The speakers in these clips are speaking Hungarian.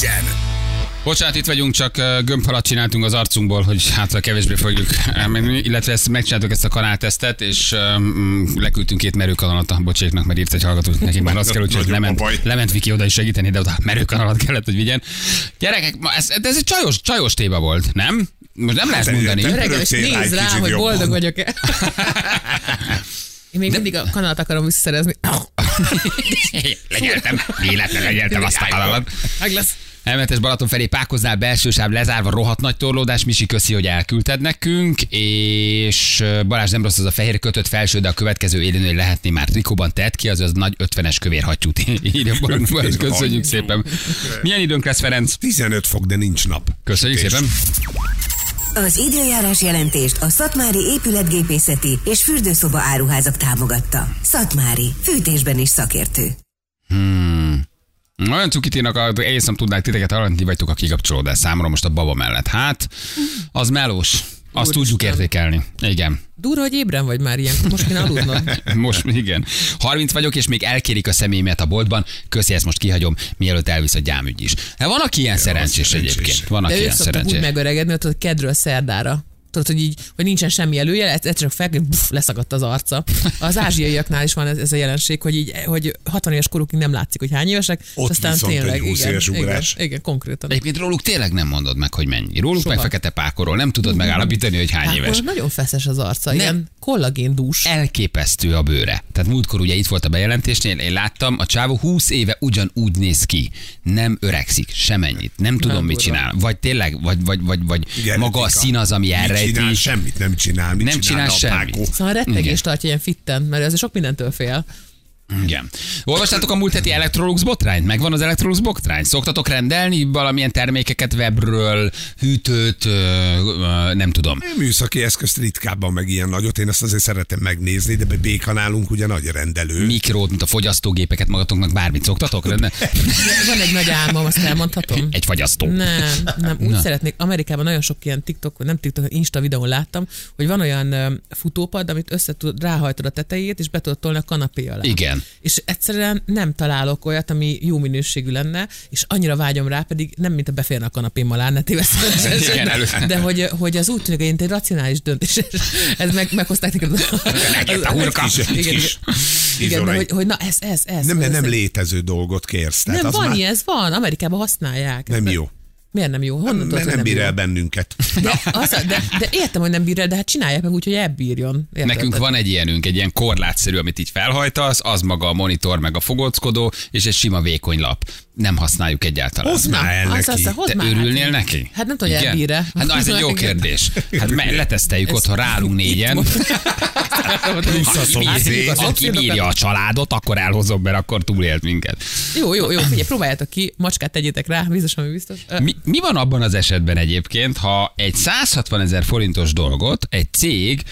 legyen! Bocsánat, itt vagyunk, csak gömbhalat csináltunk az arcunkból, hogy hát kevésbé fogjuk elmenni, illetve ezt megcsináltuk ezt a kanáltesztet, és um, leküldtünk két merőkanalat a bocséknak, mert írt egy hallgató, hogy nekik már az kell, Nagyon lement, lement Viki oda is segíteni, de oda merőkanalat kellett, hogy vigyen. Gyerekek, ez, de ez egy csajos, csajos téma volt, nem? Most nem lehet mondani. Örökké rá hogy jobban. boldog vagyok-e. Én még mindig a kanalat akarom visszaszerezni. legyeltem, véletlen legyeltem azt a kanalat. Meg lesz. Elmentes Balaton felé Pákoznál belső sáv lezárva, rohadt nagy torlódás. Misi, köszi, hogy elküldted nekünk, és Balázs nem rossz az a fehér kötött felső, de a következő élőnél lehetné már trikóban tett ki, az az nagy 50-es kövér hattyút. Írja Balázs, köszönjük szépen. Milyen időnk lesz, Ferenc? 15 fok, de nincs nap. Köszönjük Sütés. szépen. Az időjárás jelentést a Szatmári épületgépészeti és fürdőszoba áruházak támogatta. Szatmári, fűtésben is szakértő. Olyan cukiténak, egész nem tudnák titeket hallani, ti vagytok a kikapcsolódás számomra most a baba mellett. Hát, az melós. Azt Úristen. tudjuk értékelni. Igen. Durva, hogy ébren vagy már ilyen. Most kéne aludnod. Most igen. 30 vagyok, és még elkérik a személyemet a boltban. Köszi, ezt most kihagyom, mielőtt elvisz a gyámügy is. Hát van, aki ilyen szerencsés szerencsés. egyébként. Van, aki De ilyen szoktak úgy szerencsés. megöregedni, hogy kedről szerdára. Tudod, hogy így, hogy nincsen semmi előjel, egyszer csak fel, buff, leszakadt az arca. Az ázsiaiaknál is van ez, ez a jelenség, hogy így, hogy 60 éves korukig nem látszik, hogy hány évesek, Ott aztán egy tényleg, 20 igen, éves igen, ugrás. igen, konkrétan. Egyébként róluk tényleg nem mondod meg, hogy mennyi. Róluk Soha. meg fekete pákorról nem tudod megállapítani, hogy hány Hát, éves. nagyon feszes az arca, Nem. ilyen kollagéndús. Elképesztő a bőre. Tehát múltkor ugye itt volt a bejelentésnél, én láttam, a csávó 20 éve ugyanúgy néz ki. Nem öregszik, semennyit. Nem tudom, mit durva. csinál. Vagy tényleg, vagy, vagy, vagy, vagy Igen, maga a szín az, ami Mit elrejti. csinál? Semmit nem csinál. Mit Nem csinál csinálna a semmit. Pákó? Szóval rettegés Igen. tartja ilyen fitten, mert azért sok mindentől fél. Igen. Olvastátok a múlt heti Electrolux botrányt? Megvan az Electrolux botrány? Szoktatok rendelni valamilyen termékeket webről, hűtőt, ö, ö, nem tudom. Műszaki eszközt ritkábban meg ilyen nagyot, én ezt azért szeretem megnézni, de be B-kanálunk ugye nagy rendelő. Mikrót, mint a fogyasztógépeket magatoknak bármit szoktatok? Rende? Van egy nagy álmom, azt elmondhatom. Egy fagyasztó. Nem, nem. Úgy Na. Szeretnék. Amerikában nagyon sok ilyen TikTok, vagy nem TikTok, Insta videón láttam, hogy van olyan futópad, amit össze tud, ráhajtod a tetejét, és be tudod tolni a kanapé alá. Igen. És egyszerűen nem találok olyat, ami jó minőségű lenne, és annyira vágyom rá, pedig nem mint a beférne a kanapém alá, ne. Igen, de, hogy, hogy az úgy tűnik, hogy egy racionális döntés. Ez meg, meghozták neked. Egyet a hurka. Igen, kis igen, de hogy, hogy na ez, ez, ez. Nem, ez, mert nem ez- létező dolgot kérsz. Tehát nem, az van már ilyen, ez van. Amerikában használják. nem Ez- jó. Miért nem jó? Honnan tudod, hogy nem bír el bennünket. De, az, de, de értem, hogy nem bír el, de hát csinálják meg úgy, hogy elbírjon. Érted? Nekünk van egy ilyenünk, egy ilyen korlátszerű, amit így felhajtasz, az maga a monitor, meg a fogóckodó, és egy sima vékony lap. Nem használjuk egyáltalán. Hozd már el az, neki. az, hozd Te már örülnél hát. neki? Hát nem tudom, hogy Igen? elbír-e. Hát na, ez egy jó kérdés. Hát me- leteszteljük Ez- otthon, rálunk négyen. Visszaszok Aki szét. bír- Aki bírja a családot, akkor elhozom, mert akkor túlélt minket. Jó, jó, jó, figyelj, próbáljátok ki, macskát tegyétek rá, biztos, ami biztos. Mi, mi van abban az esetben egyébként, ha egy 160 ezer forintos dolgot egy cég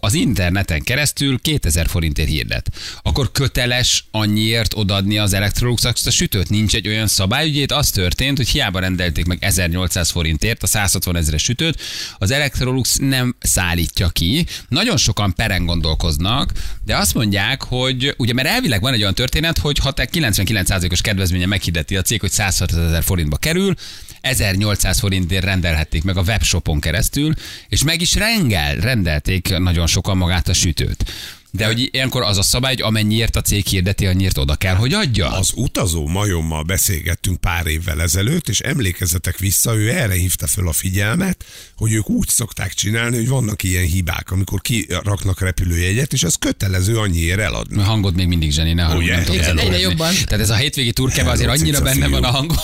az interneten keresztül 2000 forintért hirdet, akkor köteles annyiért odaadni az Electrolux azt a sütőt? Nincs egy olyan szabály, ugye itt az történt, hogy hiába rendelték meg 1800 forintért a 160 ezeres sütőt, az Electrolux nem szállítja ki. Nagyon sokan peren gondolkoznak, de azt mondják, hogy ugye mert elvileg van egy olyan történet, hogy ha te 99%-os kedvezménye meghirdeti a cég, hogy 160 ezer forintba kerül, 1800 forintért rendelhették meg a webshopon keresztül, és meg is rengel, rendelték nagyon sokan magát a sütőt. De hogy ilyenkor az a szabály, hogy amennyiért a cég hirdeti, annyiért oda kell, hogy adja. Az utazó majommal beszélgettünk pár évvel ezelőtt, és emlékezzetek vissza, ő erre hívta föl a figyelmet, hogy ők úgy szokták csinálni, hogy vannak ilyen hibák, amikor kiraknak repülőjegyet, és az kötelező annyiért eladni. A hangod még mindig zseni, ne Ugye? nem ezen egyre jobban. Tehát ez a hétvégi turkebe azért annyira benne van a hangod,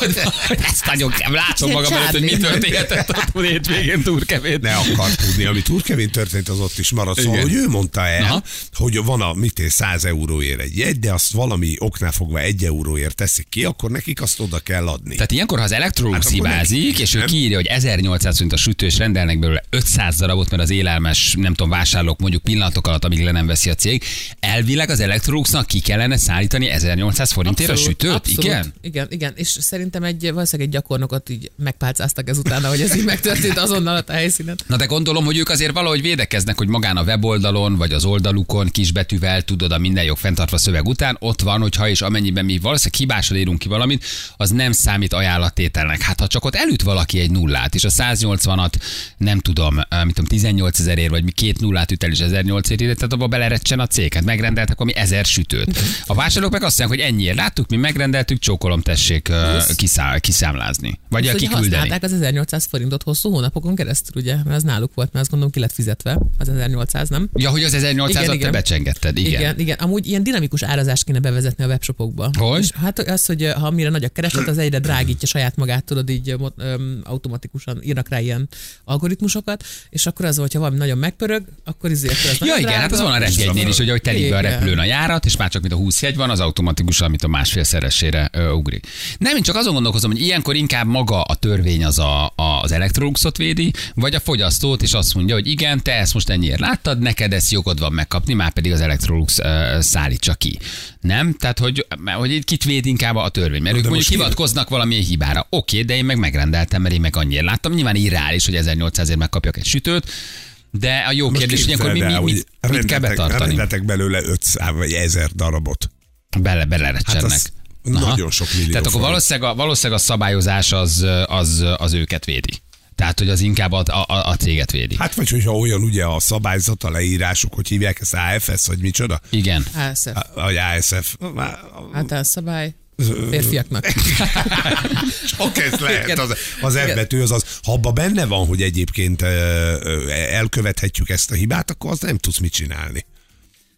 hogy ezt nagyon kell. Látom magam előtt, hogy mi történhetett a hétvégén turkebét. Ne akar tudni, ami Turkevin történt, az ott is maradt. Szóval, hogy ő mondta el. Hogy van a mit én, 100 euróért egy jegy, de azt valami oknál fogva egy euróért teszik ki, akkor nekik azt oda kell adni. Tehát ilyenkor, ha az Electrolux Hát hibázik, nekik, és ő nem? kiírja, hogy 1800 forint a sütő, és rendelnek belőle 500 darabot, mert az élelmes, nem tudom, vásárlók mondjuk pillanatok alatt, amíg le nem veszi a cég, elvileg az Electroluxnak ki kellene szállítani 1800 forintért a sütőt? abszolút. Igen? Igen, igen, és szerintem egy, valószínűleg egy gyakornokot így megpálcáztak ezután, hogy ez így megtörtént azonnal a helyszínen. Na de gondolom, hogy ők azért valahogy védekeznek, hogy magán a weboldalon, vagy az oldalukon kisbetűvel, tudod, a minden jog fenntartva szöveg után, ott van, hogy ha és amennyiben mi valószínűleg hibásan írunk ki valamit, az nem számít ajánlattételnek. Hát ha csak ott elüt valaki egy nullát, és a 180-at nem tudom, eh, mit tudom, 18 ezerért, vagy mi két nullát üt el, és 1800 ért, tehát abba belerecsen a céget. Megrendeltek ami ezer sütőt. A vásárlók meg azt mondják, hogy ennyiért láttuk, mi megrendeltük, csókolom, tessék eh, kiszá, kiszámlázni. Vagy Azt, aki hogy küldeni. használták az 1800 forintot hosszú hónapokon keresztül, ugye? Mert az náluk volt, mert azt gondolom ki lett fizetve, az 1800, nem? Ja, hogy az 1800-at te becsengetted, igen. igen. Igen, Amúgy ilyen dinamikus árazást kéne bevezetni a webshopokba. Hogy? És hát az, hogy ha mire nagy a kereslet, az egyre drágítja saját magát, tudod, így öm, automatikusan írnak rá ilyen algoritmusokat, és akkor az, hogyha valami nagyon megpörög, akkor izért az Ja igen, hát az drága. van a repjegynél is, hogy ahogy telik be a Igen. repülőn a járat, és már csak mint a 20 jegy van, az automatikusan, mint a másfélszeresére ö, ugrik. Nem, én csak azon gondolkozom, hogy ilyenkor inkább maga a törvény az a, a, az Electroluxot védi, vagy a fogyasztót, és azt mondja, hogy igen, te ezt most ennyiért láttad, neked ezt jogod van megkapni, már pedig az Electrolux szállítsa ki. Nem? Tehát, hogy, hogy itt kit véd inkább a törvény, mert de ők mondjuk hivatkoznak valamilyen hibára. Oké, de én meg megrendeltem, mert én meg annyiért láttam. Nyilván irreális, hogy 1800-ért megkapjak egy sütőt, de a jó Most kérdés, hogy akkor mi, mi, el, mit, mit kell betartani? Rendeltek belőle 500 vagy 1000 darabot. Bele, belerecsennek. Hát az nagyon sok millió Tehát akkor forint. valószínűleg a, valószínűleg a szabályozás az, az, az őket védi. Tehát, hogy az inkább a, a, a céget védi. Hát vagy hogyha olyan ugye a szabályzat, a leírások, hogy hívják ezt AFS, vagy micsoda? Igen. ASF. Vagy ASF. Hát a szabály férfiaknak. Csak ez lehet, az, az F betű, az az, ha abban benne van, hogy egyébként elkövethetjük ezt a hibát, akkor az nem tudsz mit csinálni.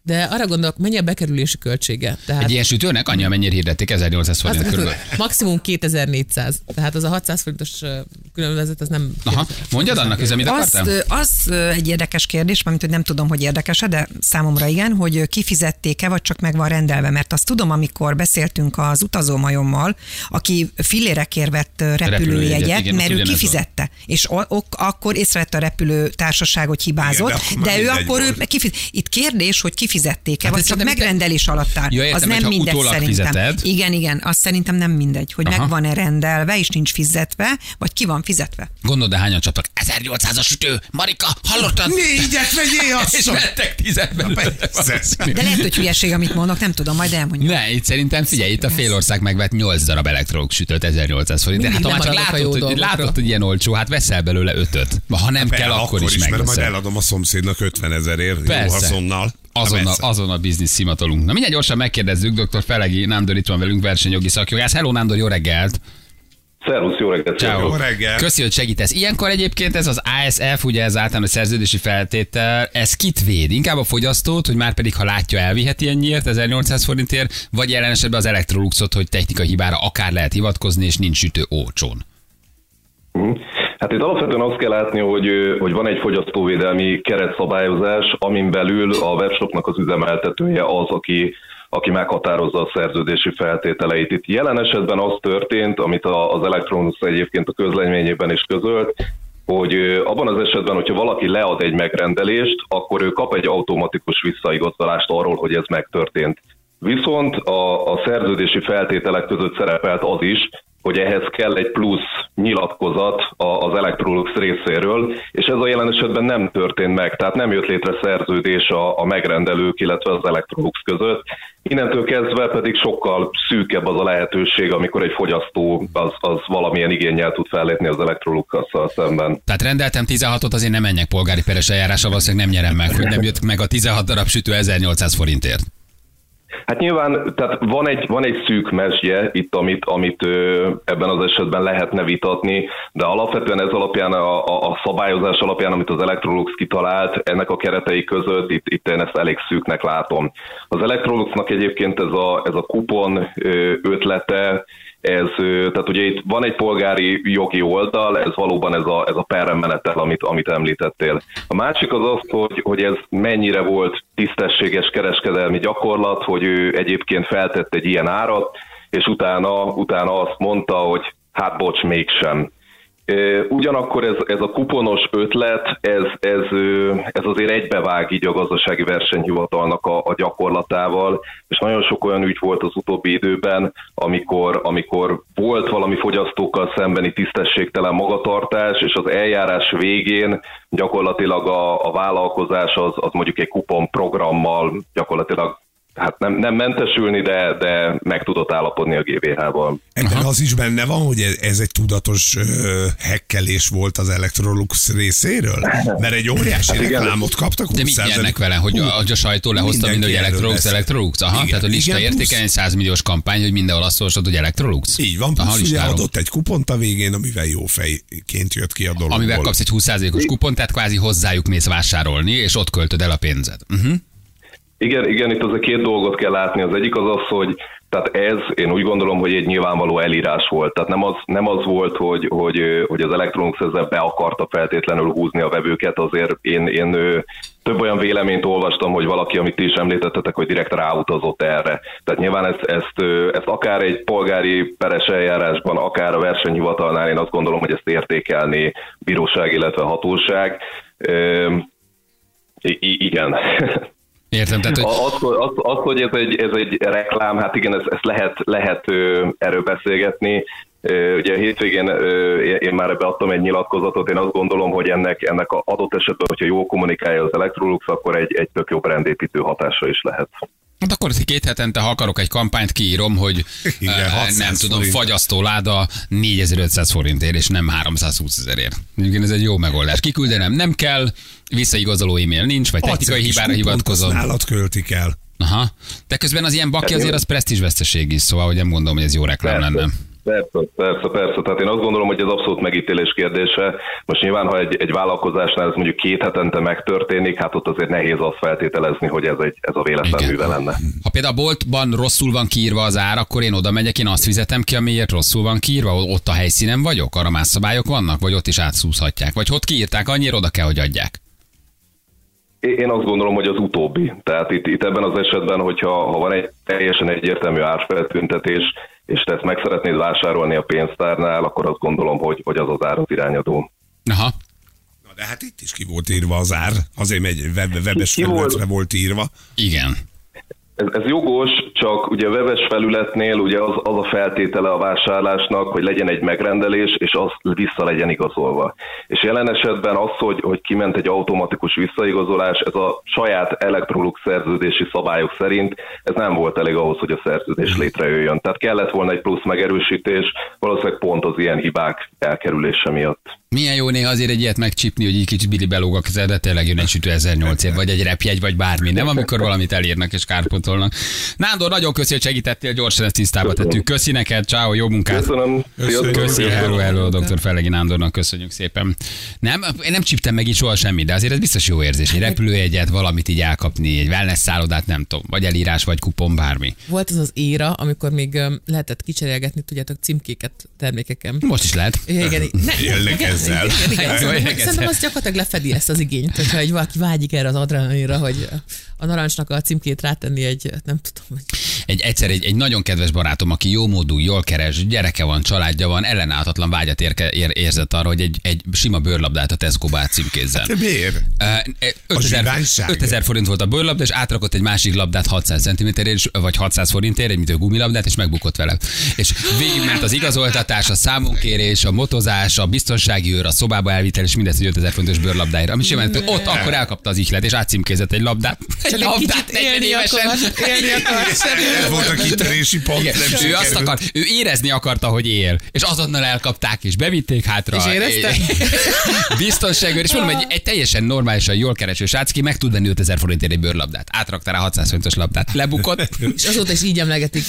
De arra gondolok, mennyi a bekerülési költsége? Tehát Egy ilyen sütőnek annyi, amennyire hirdették, 1800 forint az, körül. maximum 2400. Tehát az a 600 forintos különbözet, az nem... Aha, mondjad annak, hogy amit Az, az egy érdekes kérdés, mert hogy nem tudom, hogy érdekes de számomra igen, hogy kifizették-e, vagy csak meg van rendelve. Mert azt tudom, amikor beszéltünk az utazómajommal, aki fillérekért vett Repülőjegyet, repülőjegyet, igen, mert ő ugyanez van. kifizette. És ok- akkor észrevette a repülőtársaság, hogy hibázott, Igen, de de ő akkor ő volt. kifizet. Itt kérdés, hogy kifizették-e, Hát vagy csak szerintem te- megrendelés alatt áll. Ja, értem, az nem mindegy szerintem. fizeted. Igen, igen, azt szerintem nem mindegy, hogy Aha. meg van-e rendelve, és nincs fizetve, vagy ki van fizetve. Gondold, de hányan csaptak? 1800 a sütő! Marika, hallottad? Négyet vegyél És azt! vettek tizet belőle. De lehet, hogy hülyeség, amit mondok, nem tudom, majd elmondjuk. Ne, itt szerintem figyelj, itt a fél ország megvett 8 darab elektrolux sütőt 1800 forint. De hát ha már csak látod, hogy, látod, hogy ilyen olcsó, hát veszel belőle ötöt. Ha nem kell, Be, akkor, is mert majd eladom a szomszédnak 50 ezerért, jó haszonnal. Azonnal, Persze. azon a biznisz szimatolunk. Na mindjárt gyorsan megkérdezzük, dr. Felegi Nándor itt van velünk, versenyjogi szakjogász. Hello Nándor, jó reggelt! Szervusz, jó reggelt! Ciao. Jó reggel. Köszi, hogy segítesz. Ilyenkor egyébként ez az ASF, ugye ez általános szerződési feltétel, ez kit véd? Inkább a fogyasztót, hogy már pedig ha látja, elviheti ennyiért, 1800 forintért, vagy jelen esetben az Electroluxot, hogy technikai hibára akár lehet hivatkozni, és nincs sütő olcsón. Mhm. Hát itt alapvetően azt kell látni, hogy, hogy van egy fogyasztóvédelmi keretszabályozás, amin belül a webshopnak az üzemeltetője az, aki aki meghatározza a szerződési feltételeit. Itt jelen esetben az történt, amit az Electronus egyébként a közleményében is közölt, hogy abban az esetben, hogyha valaki lead egy megrendelést, akkor ő kap egy automatikus visszaigazolást arról, hogy ez megtörtént. Viszont a, a szerződési feltételek között szerepelt az is, hogy ehhez kell egy plusz nyilatkozat az Electrolux részéről, és ez a jelen esetben nem történt meg, tehát nem jött létre szerződés a, a megrendelők, illetve az Electrolux között. Innentől kezdve pedig sokkal szűkebb az a lehetőség, amikor egy fogyasztó az, az valamilyen igényel tud fellépni az Electrolux-kal szemben. Tehát rendeltem 16-ot, azért nem menjek polgári peres eljárásra, valószínűleg nem nyerem meg, hogy nem jött meg a 16 darab sütő 1800 forintért. Hát nyilván, tehát van egy, van egy szűk mesdje itt, amit, amit ö, ebben az esetben lehetne vitatni, de alapvetően ez alapján, a, a, a szabályozás alapján, amit az Electrolux kitalált, ennek a keretei között itt, itt én ezt elég szűknek látom. Az Electroluxnak egyébként ez a, ez a kupon ö, ötlete, ez, tehát ugye itt van egy polgári jogi oldal, ez valóban ez a, ez a perren menetel, amit, amit említettél. A másik az az, hogy, hogy ez mennyire volt tisztességes kereskedelmi gyakorlat, hogy ő egyébként feltett egy ilyen árat, és utána, utána azt mondta, hogy hát bocs, mégsem. Ugyanakkor ez, ez a kuponos ötlet, ez, ez, ez azért egybevág így a gazdasági versenyhivatalnak a, a gyakorlatával, és nagyon sok olyan ügy volt az utóbbi időben, amikor, amikor volt valami fogyasztókkal szembeni tisztességtelen magatartás, és az eljárás végén gyakorlatilag a, a vállalkozás az, az mondjuk egy kupon programmal gyakorlatilag hát nem, nem mentesülni, de, de meg tudott állapodni a GVH-val. Ebben az is benne van, hogy ez- ez egy tudatos ö, hekkelés volt az Electrolux részéről? Mert egy óriási igen. reklámot kaptak. De mit 20%. nyernek vele, hogy a, a sajtó lehozta mind, hogy Electrolux, beszél. Electrolux? Aha, Igen, tehát a lista igen, értéke plusz- egy 100 milliós kampány, hogy mindenhol azt olvasod, hogy Electrolux. Így van, Aha, plusz ugye adott egy kupont a végén, amivel jó fejként jött ki a dologból. Amivel kapsz egy 20%-os kupont, tehát kvázi hozzájuk mész vásárolni, és ott költöd el a pénzed. Uh-huh. Igen, igen, itt azért két dolgot kell látni. Az egyik az az, hogy tehát ez, én úgy gondolom, hogy egy nyilvánvaló elírás volt. Tehát nem az, nem az volt, hogy, hogy, hogy az Electronics ezzel be akarta feltétlenül húzni a vevőket, azért én, én több olyan véleményt olvastam, hogy valaki, amit ti is említettetek, hogy direkt ráutazott erre. Tehát nyilván ezt, ezt, ezt akár egy polgári peres eljárásban, akár a versenyhivatalnál én azt gondolom, hogy ezt értékelni bíróság, illetve hatóság. I- igen. Értem, tehát hogy Az, az, az, hogy ez egy, ez egy reklám, hát igen, ezt, ezt lehet, lehet erről beszélgetni. Ugye a hétvégén én- már ebbe adtam egy nyilatkozatot, én azt gondolom, hogy ennek, ennek a adott esetben, hogyha jól kommunikálja az Electrolux, akkor egy, egy tök jó brandépítő hatása is lehet. Hát akkor két hetente, ha akarok egy kampányt, kiírom, hogy Igen, 600 nem tudom, forint. fagyasztó láda 4500 forintért, és nem 320 ezerért. Egyébként ez egy jó megoldás. Kiküldenem nem kell, visszaigazoló e-mail nincs, vagy Adsz technikai kis hibára hivatkozom. Nálad költik el. Aha. De közben az ilyen baki Hát azért az presztízsveszteség is, szóval hogy nem gondolom, hogy ez jó reklám lenne. Persze, persze, persze. Tehát én azt gondolom, hogy ez abszolút megítélés kérdése. Most nyilván, ha egy, egy vállalkozásnál ez mondjuk két hetente megtörténik, hát ott azért nehéz azt feltételezni, hogy ez, egy, ez a véletlen Igen. műve lenne. Ha például a boltban rosszul van kiírva az ár, akkor én oda megyek, én azt fizetem ki, amiért rosszul van kiírva, ott a helyszínen vagyok, arra más szabályok vannak, vagy ott is átszúzhatják, vagy ott kiírták, annyira oda kell, hogy adják. Én azt gondolom, hogy az utóbbi. Tehát itt, itt ebben az esetben, hogyha ha van egy teljesen egyértelmű árfeltüntetés, és te ezt meg szeretnéd vásárolni a pénztárnál, akkor azt gondolom, hogy, hogy az az ár az irányadó. Aha. Na de hát itt is ki volt írva az ár, azért megy web, webes Ki volt? felületre volt írva. Igen. Ez, ez jogos, csak ugye a webes felületnél ugye az, az a feltétele a vásárlásnak, hogy legyen egy megrendelés, és az vissza legyen igazolva. És jelen esetben az, hogy, hogy kiment egy automatikus visszaigazolás, ez a saját Electrolux szerződési szabályok szerint ez nem volt elég ahhoz, hogy a szerződés létrejöjjön. Tehát kellett volna egy plusz megerősítés, valószínűleg pont az ilyen hibák elkerülése miatt. Milyen jó néha azért egy ilyet megcsipni, hogy egy kicsit Billy belóg a kezed, de tényleg jön egy sütő 1008 év, vagy egy repjegy, vagy bármi, nem? Amikor valamit elírnak és kárpotolnak. Nándor, nagyon köszi, hogy segítettél, gyorsan ezt tisztába tettük. Köszi neked, ciao, jó munkát! Köszönöm. Sziasztok. Köszi, hello, hello, dr. Fellegi Nándornak köszönjük szépen. Nem, én nem csíptem meg így soha semmit, de azért ez biztos jó érzés, egy repülőjegyet, valamit így elkapni, egy wellness szállodát, nem tudom, vagy elírás, vagy kupon, bármi. Volt az az éra, amikor még lehetett kicserélgetni, tudjátok, címkéket termékeken. Most is lehet. Igen, igen, ne, ezzel. Igen, igen, igen. Szerintem ezzel. az gyakorlatilag lefedi ezt az igényt, hogyha egy valaki vágyik erre az adrenalinra, hogy a narancsnak a címkét rátenni egy, nem tudom, hogy Egy, egyszer egy, egy nagyon kedves barátom, aki jó módú, jól keres, gyereke van, családja van, ellenállhatatlan vágyat érke, ér, érzett arra, hogy egy, egy sima bőrlabdát a Tesco-ba átcímkézzen. De miért? Uh, 5000, zsiványság. 5000 forint volt a bőrlabda, és átrakott egy másik labdát 600 cm vagy 600 forintért, egy mitől gumilabdát, és megbukott vele. És végigment az igazoltatás, a számunkérés, a motozás, a biztonsági őr, a szobába elvitel, és mindezt egy 5000 forintos bőrlabdáért. Ami simán, hogy ott akkor elkapta az ihlet, és átcímkézett egy labdát. Egy csak egy labdát, kicsit 40 élni akar, élni akar. Ez volt a kitörési pont. Igen, nem ő sikerült. azt akar, ő érezni akarta, hogy él, és azonnal elkapták, és bevitték hátra. És érezte? Biztonságőr, és mondom, egy, egy teljesen normálisan jól kereső srác, ki meg tud venni 5000 forintért egy bőrlabdát. Átrakta rá 600 forintos labdát. Lebukott. És azóta is így emlegetik.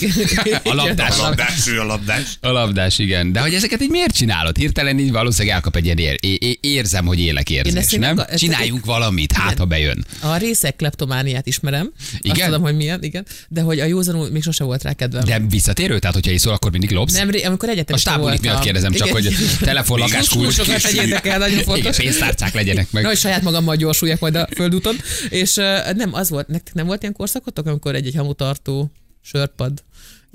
A labdás. A labdás, ő a labdás. A labdás, igen. De hogy ezeket így miért csinálod? Hirtelen így valószínűleg elkap egy ilyen ér, é, é, érzem, hogy élek érzés, nem? ezt- Csináljunk valamit, hát ha bejön. A részek kleptomániát ismerem. Igen? Azt tudom, hogy milyen, igen. De hogy a józanul még sose volt rá kedvem. De visszatérő, tehát hogyha iszol, akkor mindig lopsz? nem, amikor a egyetemista stábulik miatt kérdezem csak, Igen. hogy telefon, lakás, kulcs, Kulcsokat vegyétek el, nagyon Igen, fontos. pénztárcák legyenek meg. Na, hogy saját magammal gyorsuljak majd a földúton. És nem, az volt, nektek nem volt ilyen korszakotok, amikor egy-egy hamutartó sörpad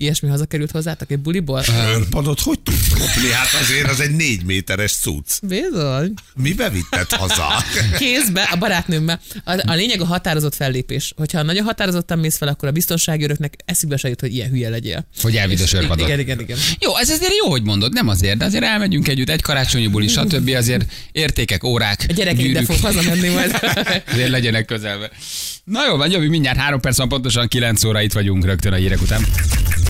ilyesmi hazakerült hozzátok egy buliból? Örpadot hogy tudsz kopni? Hát azért az egy négy méteres cucc. Bizony. Mibe vitted haza? Kézbe, a barátnőmmel. A, a lényeg a határozott fellépés. Hogyha nagyon határozottan mész fel, akkor a biztonsági öröknek eszükbe se jut, hogy ilyen hülye legyél. Hogy elvidd a sörpadot. Igen, igen, igen. Jó, ez azért jó, hogy mondod, nem azért, de azért elmegyünk együtt, egy karácsonyi buli, stb. azért értékek, órák, A gyerekeim ide fog hazamenni majd. Azért legyenek közelbe. Na jó, van, jövő mindjárt három perc van, pontosan 9 óra itt vagyunk rögtön a hírek után.